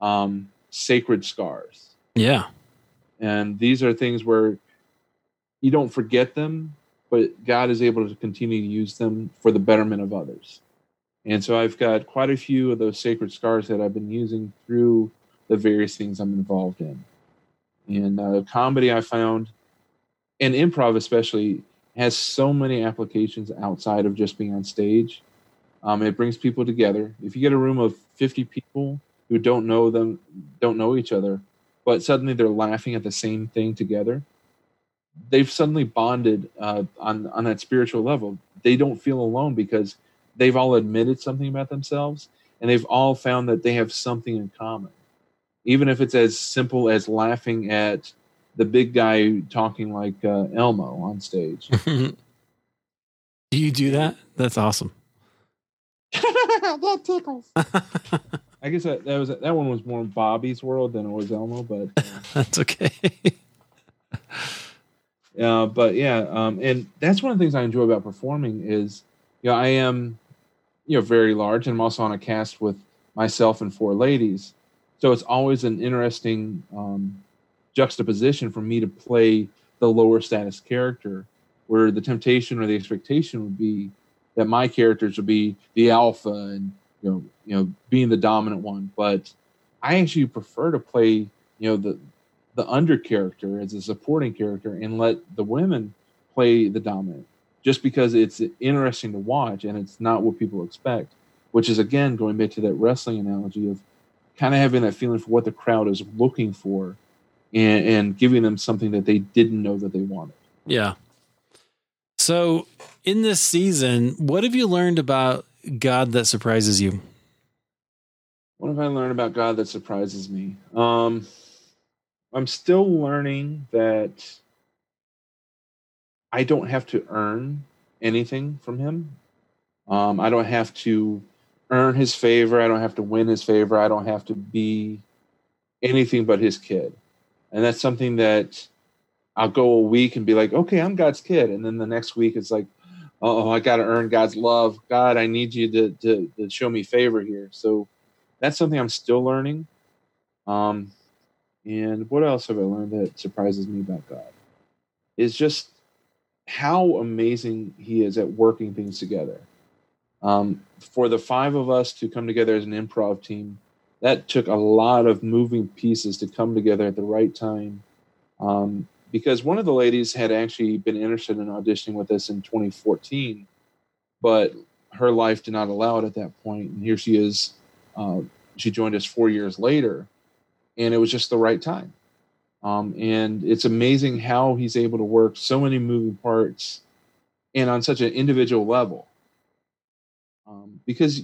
um, sacred scars. Yeah. And these are things where you don't forget them, but God is able to continue to use them for the betterment of others. And so I've got quite a few of those sacred scars that I've been using through the various things I'm involved in. And uh, comedy, I found, and improv especially, has so many applications outside of just being on stage. Um, it brings people together. If you get a room of 50 people who don't know them, don't know each other, but suddenly they're laughing at the same thing together, they've suddenly bonded uh, on on that spiritual level. They don't feel alone because they've all admitted something about themselves, and they've all found that they have something in common, even if it's as simple as laughing at the big guy talking like uh, Elmo on stage. do you do that? That's awesome. that tickles. I guess that, that was that one was more Bobby's world than it was Elmo, but. Uh, That's okay. Uh, but yeah, um, and that's one of the things I enjoy about performing is, you know, I am, you know, very large, and I'm also on a cast with myself and four ladies, so it's always an interesting um, juxtaposition for me to play the lower status character, where the temptation or the expectation would be that my characters would be the alpha and you know, you know, being the dominant one, but I actually prefer to play, you know, the the under character as a supporting character and let the women play the dominant just because it's interesting to watch and it's not what people expect which is again going back to that wrestling analogy of kind of having that feeling for what the crowd is looking for and, and giving them something that they didn't know that they wanted yeah. So, in this season, what have you learned about God that surprises you? what have i learned about god that surprises me um i'm still learning that i don't have to earn anything from him um, i don't have to earn his favor. I don't have to win his favor. I don't have to be anything but his kid. And that's something that I'll go a week and be like, okay, I'm God's kid. And then the next week it's like, oh, I got to earn God's love. God, I need you to, to, to, show me favor here. So that's something I'm still learning. Um, and what else have I learned that surprises me about God? Is just how amazing He is at working things together. Um, for the five of us to come together as an improv team, that took a lot of moving pieces to come together at the right time. Um, because one of the ladies had actually been interested in auditioning with us in 2014, but her life did not allow it at that point. And here she is. Uh, she joined us four years later, and it was just the right time. Um, and it's amazing how he's able to work so many moving parts and on such an individual level. Um, because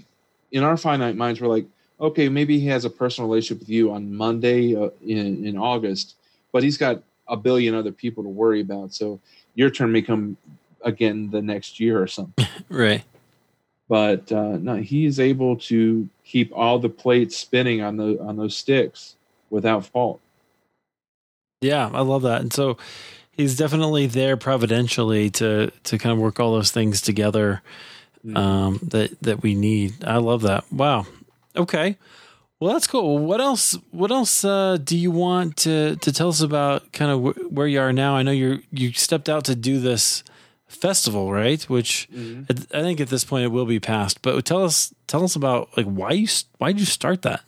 in our finite minds, we're like, okay, maybe he has a personal relationship with you on Monday uh, in, in August, but he's got a billion other people to worry about. So your turn may come again the next year or something. right. But uh, no, he is able to keep all the plates spinning on the on those sticks without fault. Yeah, I love that. And so he's definitely there providentially to to kind of work all those things together mm-hmm. um, that that we need. I love that. Wow. Okay. Well, that's cool. What else? What else uh, do you want to to tell us about? Kind of wh- where you are now. I know you you stepped out to do this festival, right? Which mm-hmm. I think at this point it will be past. But tell us tell us about like why you why did you start that?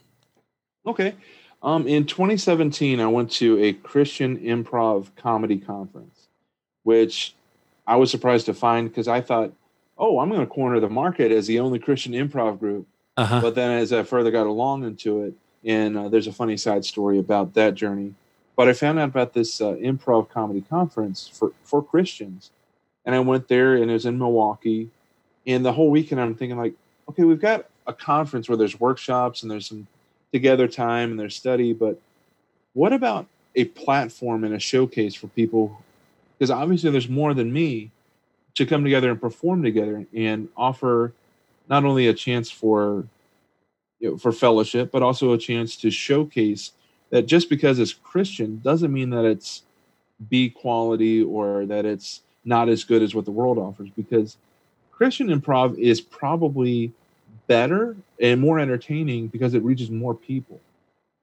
Okay, um, in 2017, I went to a Christian improv comedy conference, which I was surprised to find because I thought, oh, I'm going to corner the market as the only Christian improv group. Uh-huh. But then as I further got along into it, and uh, there's a funny side story about that journey. But I found out about this uh, improv comedy conference for, for Christians. And I went there, and it was in Milwaukee. And the whole weekend, I'm thinking, like, okay, we've got a conference where there's workshops and there's some together time and their study. But what about a platform and a showcase for people? Because obviously, there's more than me to come together and perform together and offer not only a chance for you know, for fellowship, but also a chance to showcase that just because it's Christian doesn't mean that it's B quality or that it's not as good as what the world offers. Because Christian improv is probably better and more entertaining because it reaches more people.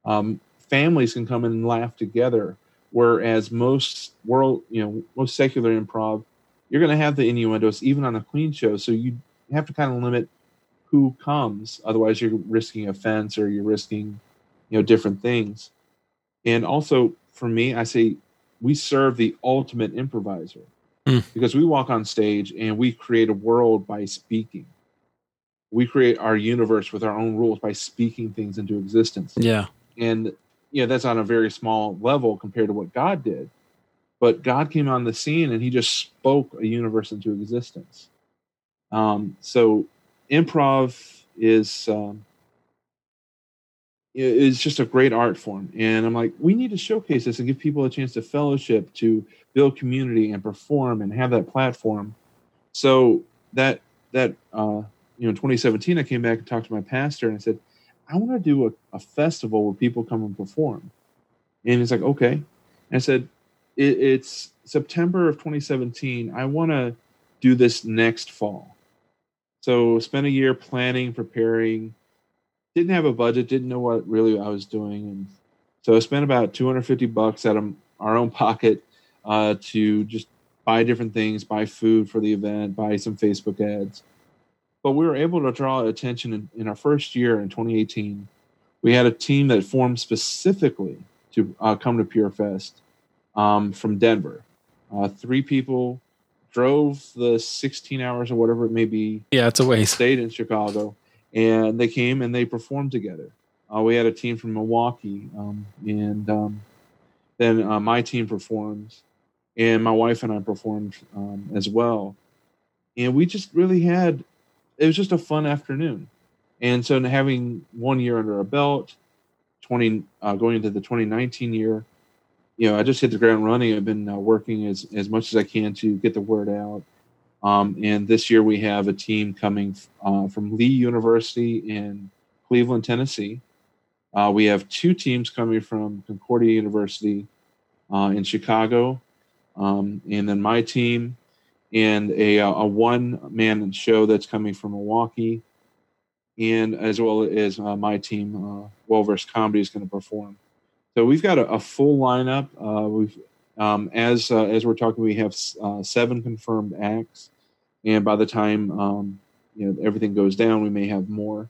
Um, families can come in and laugh together, whereas most world, you know, most secular improv, you're going to have the innuendos even on a clean show. So you have to kind of limit who comes. Otherwise, you're risking offense or you're risking, you know, different things. And also, for me, I say we serve the ultimate improviser mm. because we walk on stage and we create a world by speaking. We create our universe with our own rules by speaking things into existence. Yeah. And, you know, that's on a very small level compared to what God did. But God came on the scene and he just spoke a universe into existence. Um, so improv is um, is just a great art form, and I'm like, we need to showcase this and give people a chance to fellowship, to build community, and perform, and have that platform. So that that uh, you know, 2017, I came back and talked to my pastor, and I said, I want to do a, a festival where people come and perform. And he's like, okay. And I said, it, it's September of 2017. I want to do this next fall. So spent a year planning, preparing. Didn't have a budget. Didn't know what really I was doing, and so I spent about 250 bucks out of our own pocket uh, to just buy different things, buy food for the event, buy some Facebook ads. But we were able to draw attention in, in our first year in 2018. We had a team that formed specifically to uh, come to PureFest um, from Denver. Uh, three people drove the 16 hours or whatever it may be. Yeah, it's a waste. Stayed in Chicago, and they came and they performed together. Uh, we had a team from Milwaukee, um, and um, then uh, my team performed, and my wife and I performed um, as well. And we just really had it was just a fun afternoon. And so having one year under our belt, 20 uh, going into the 2019 year, you know, I just hit the ground running. I've been uh, working as as much as I can to get the word out. Um, and this year we have a team coming uh, from Lee University in Cleveland, Tennessee. Uh, we have two teams coming from Concordia University uh, in Chicago, um, and then my team, and a, a one man show that's coming from Milwaukee, and as well as uh, my team, uh, Well Comedy, is going to perform. So we've got a, a full lineup. Uh, we've um, as uh, as we're talking, we have uh, seven confirmed acts, and by the time um, you know everything goes down, we may have more.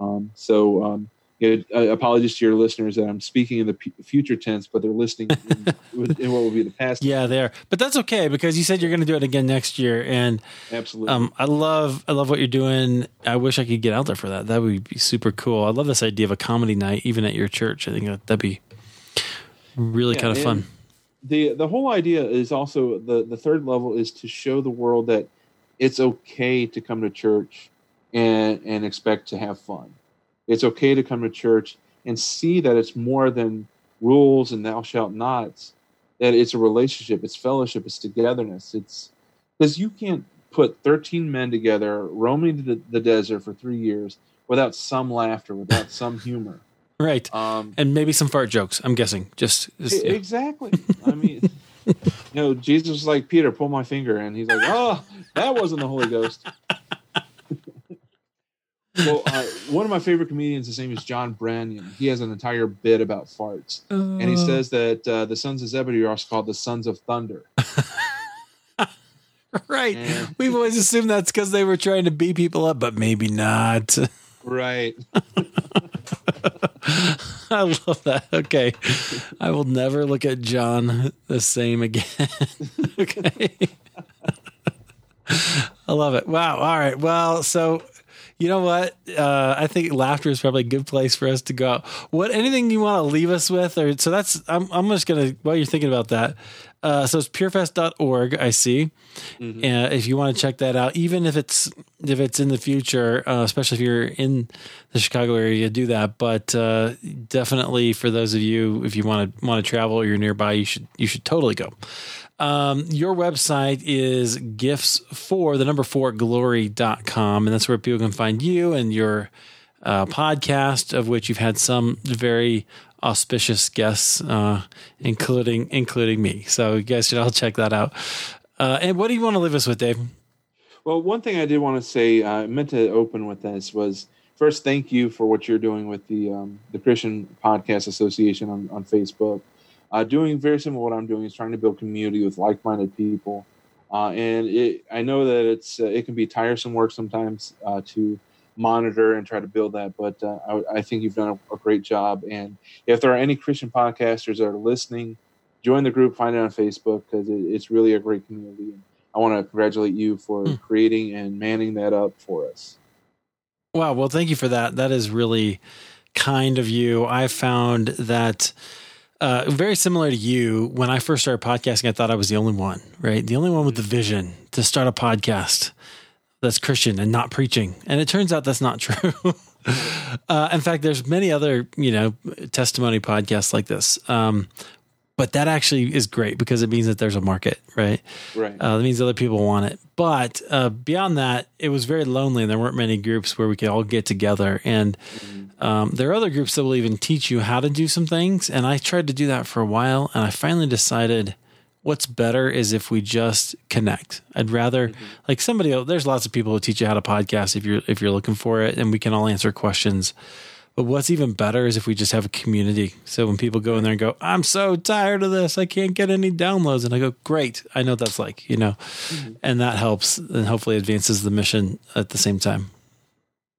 Um, so um, you know, apologies to your listeners that I'm speaking in the p- future tense, but they're listening in, in, what will be the past. Yeah, there, but that's okay because you said you're going to do it again next year, and absolutely, um, I love I love what you're doing. I wish I could get out there for that. That would be super cool. I love this idea of a comedy night, even at your church. I think that'd be really yeah, kind of fun. The the whole idea is also the the third level is to show the world that it's okay to come to church and and expect to have fun it's okay to come to church and see that it's more than rules and thou shalt nots. That it's a relationship, it's fellowship, it's togetherness. It's because you can't put 13 men together roaming the, the desert for three years without some laughter, without some humor. Right. Um, and maybe some fart jokes, I'm guessing. Just, just yeah. Exactly. I mean, you know, Jesus was like, Peter, pull my finger. And he's like, oh, that wasn't the Holy Ghost well, uh, one of my favorite comedians, his name is John Branyan. He has an entire bit about farts, uh, and he uh. says that uh, the sons of Zebedee are also called the sons of thunder. right. And, We've always assumed that's because they were trying to beat people up, but maybe not. Right. I love that. Okay. I will never look at John the same again. okay. I love it. Wow. All right. Well, so you know what? Uh, I think laughter is probably a good place for us to go out. What anything you want to leave us with, or so that's I'm I'm just gonna while you're thinking about that. Uh, so it's purefest.org. I see. Mm-hmm. Uh, if you want to check that out, even if it's if it's in the future, uh, especially if you're in the Chicago area, do that. But uh, definitely for those of you, if you want to want to travel or you're nearby, you should you should totally go. Um, your website is gifts for the number four glory.com, and that's where people can find you and your uh, podcast, of which you've had some very auspicious guests, uh, including including me. So you guys should all check that out. Uh, and what do you want to leave us with, Dave? Well, one thing I did want to say, uh, I meant to open with this was first, thank you for what you're doing with the um, the Christian Podcast Association on, on Facebook uh, doing very similar to what I'm doing is trying to build community with like-minded people. Uh, and it, I know that it's uh, it can be tiresome work sometimes uh, to monitor and try to build that, but uh, I, I, think you've done a, a, great job. And if there are any Christian podcasters that are listening, join the group, find it on Facebook because it, it's really a great community. And I want to congratulate you for hmm. creating and manning that up for us. Wow. Well, thank you for that. That is really kind of you. I found that uh, very similar to you, when I first started podcasting, I thought I was the only one, right? The only one with the vision to start a podcast that's Christian and not preaching. And it turns out that's not true. uh, in fact, there's many other, you know, testimony podcasts like this. Um, but that actually is great because it means that there's a market, right? Right. Uh, that means other people want it. But uh, beyond that, it was very lonely, and there weren't many groups where we could all get together. And mm-hmm. Um, there are other groups that will even teach you how to do some things. And I tried to do that for a while, and I finally decided what's better is if we just connect. I'd rather mm-hmm. like somebody. Else, there's lots of people who teach you how to podcast if you're if you're looking for it, and we can all answer questions. But what's even better is if we just have a community. So when people go in there and go, I'm so tired of this, I can't get any downloads. And I go, great. I know what that's like, you know, mm-hmm. and that helps and hopefully advances the mission at the same time.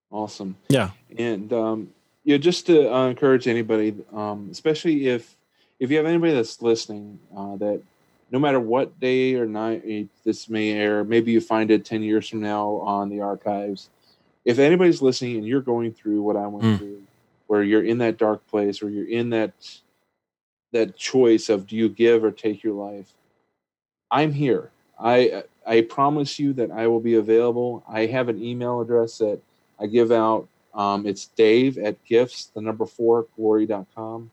Awesome. Yeah. And, um, you know, just to uh, encourage anybody, um, especially if, if you have anybody that's listening, uh, that no matter what day or night this may air, maybe you find it 10 years from now on the archives, if anybody's listening and you're going through what I went mm. through, where you're in that dark place, where you're in that that choice of do you give or take your life, I'm here. I I promise you that I will be available. I have an email address that I give out. Um, it's Dave at gifts, the number four glory.com.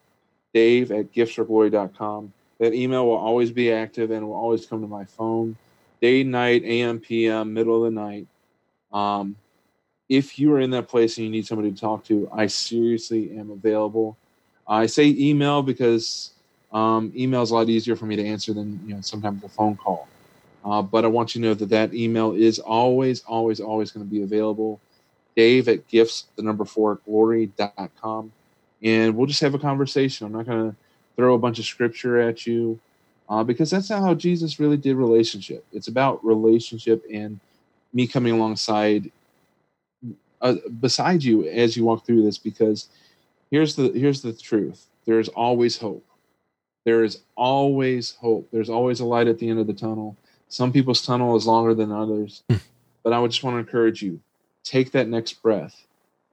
Dave at giftsforglory.com. That email will always be active and will always come to my phone. day, night, AM, PM, middle of the night. Um, if you are in that place and you need somebody to talk to, I seriously am available. I say email because um, email is a lot easier for me to answer than you know sometimes a phone call. Uh, but I want you to know that that email is always, always, always going to be available. Dave at gifts, the number four, glory.com. And we'll just have a conversation. I'm not going to throw a bunch of scripture at you uh, because that's not how Jesus really did relationship. It's about relationship and me coming alongside uh, beside you as you walk through this because here's the here's the truth there's always hope there is always hope there's always a light at the end of the tunnel some people's tunnel is longer than others hmm. but i would just want to encourage you take that next breath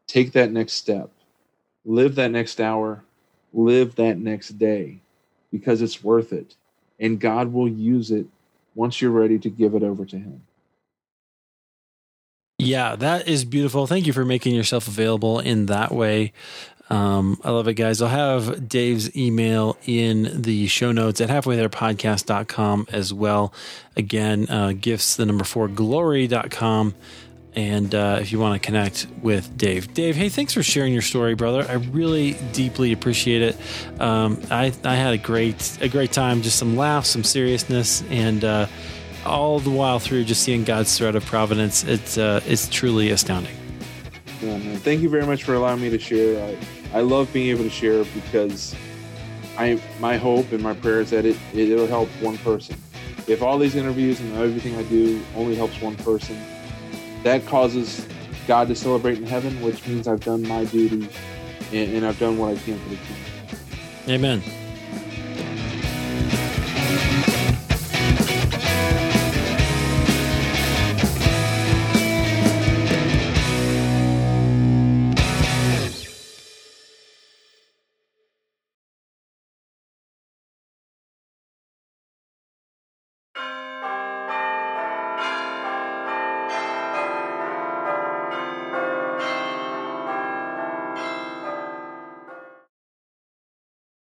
take that next step live that next hour live that next day because it's worth it and god will use it once you're ready to give it over to him yeah, that is beautiful. Thank you for making yourself available in that way. Um, I love it, guys. I'll have Dave's email in the show notes at halfwaytherepodcast.com as well. Again, uh, gifts, the number four, glory.com. And uh, if you want to connect with Dave, Dave, hey, thanks for sharing your story, brother. I really deeply appreciate it. Um, I, I had a great a great time, just some laughs, some seriousness, and uh, all the while through just seeing God's thread of providence. It's uh, it's truly astounding. Yeah, man. Thank you very much for allowing me to share. I, I love being able to share because I my hope and my prayer is that it, it it'll help one person. If all these interviews and everything I do only helps one person, that causes God to celebrate in heaven, which means I've done my duty and, and I've done what I can for the kingdom. Amen.